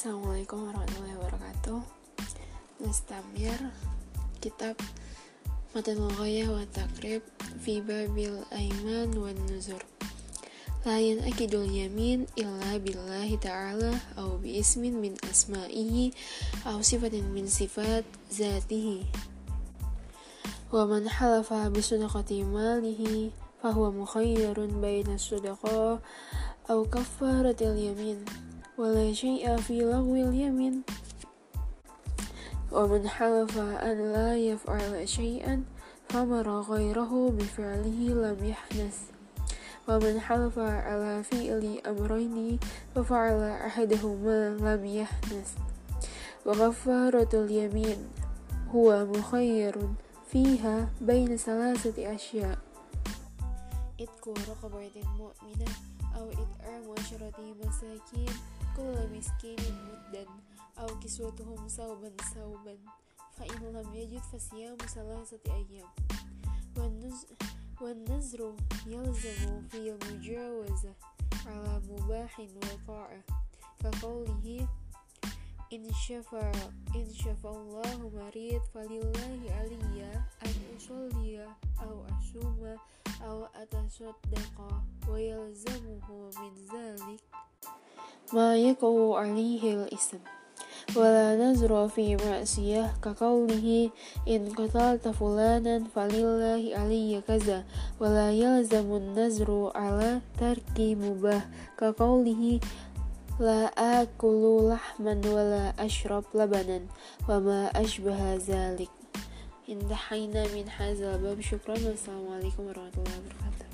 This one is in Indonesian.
Assalamualaikum warahmatullahi wabarakatuh. Nastamir Kitab Matan wa Takrib Fi babil aiman wa nuzur. La yanakidul yamin illa billahi ta'ala Au bi ismin min asma'ihi Au sifatin min sifat zatihi. Wa man halafa bisunaqati malihi Fahuwa mukhayyarun baina sudaqah Au kafaratil yamin ولا شيء في لغو اليمين ومن حلف أن لا يفعل شيئا فمر غيره بفعله لم يحنث ومن حلف على فعل أمرين ففعل أحدهما لم يحنث وغفارة اليمين هو مخير فيها بين ثلاثة أشياء. إتكو رقبة مؤمنة أو إطعام عشرة مساكين كل مسكين مدا أو كسوتهم ثوبا ثوبا فإن لم يجد فصيام ثلاثة أيام والنذر يلزم في المجاوزة على مباح وطاعة كقوله إن شفى إن شفى الله مريض فلله علي أن أصلي أو أصوم أو أتصدق ويلزمه من ذلك ما يقع عليه الإثم ولا نزر في معصية كقوله إن قتلت فلانا فلله علي كذا ولا يلزم النزر على ترك مباه كقوله لا آكل لحما ولا أشرب لبنا وما أشبه ذلك انتهينا من هذا الباب. شكرا. والسلام عليكم ورحمة الله وبركاته.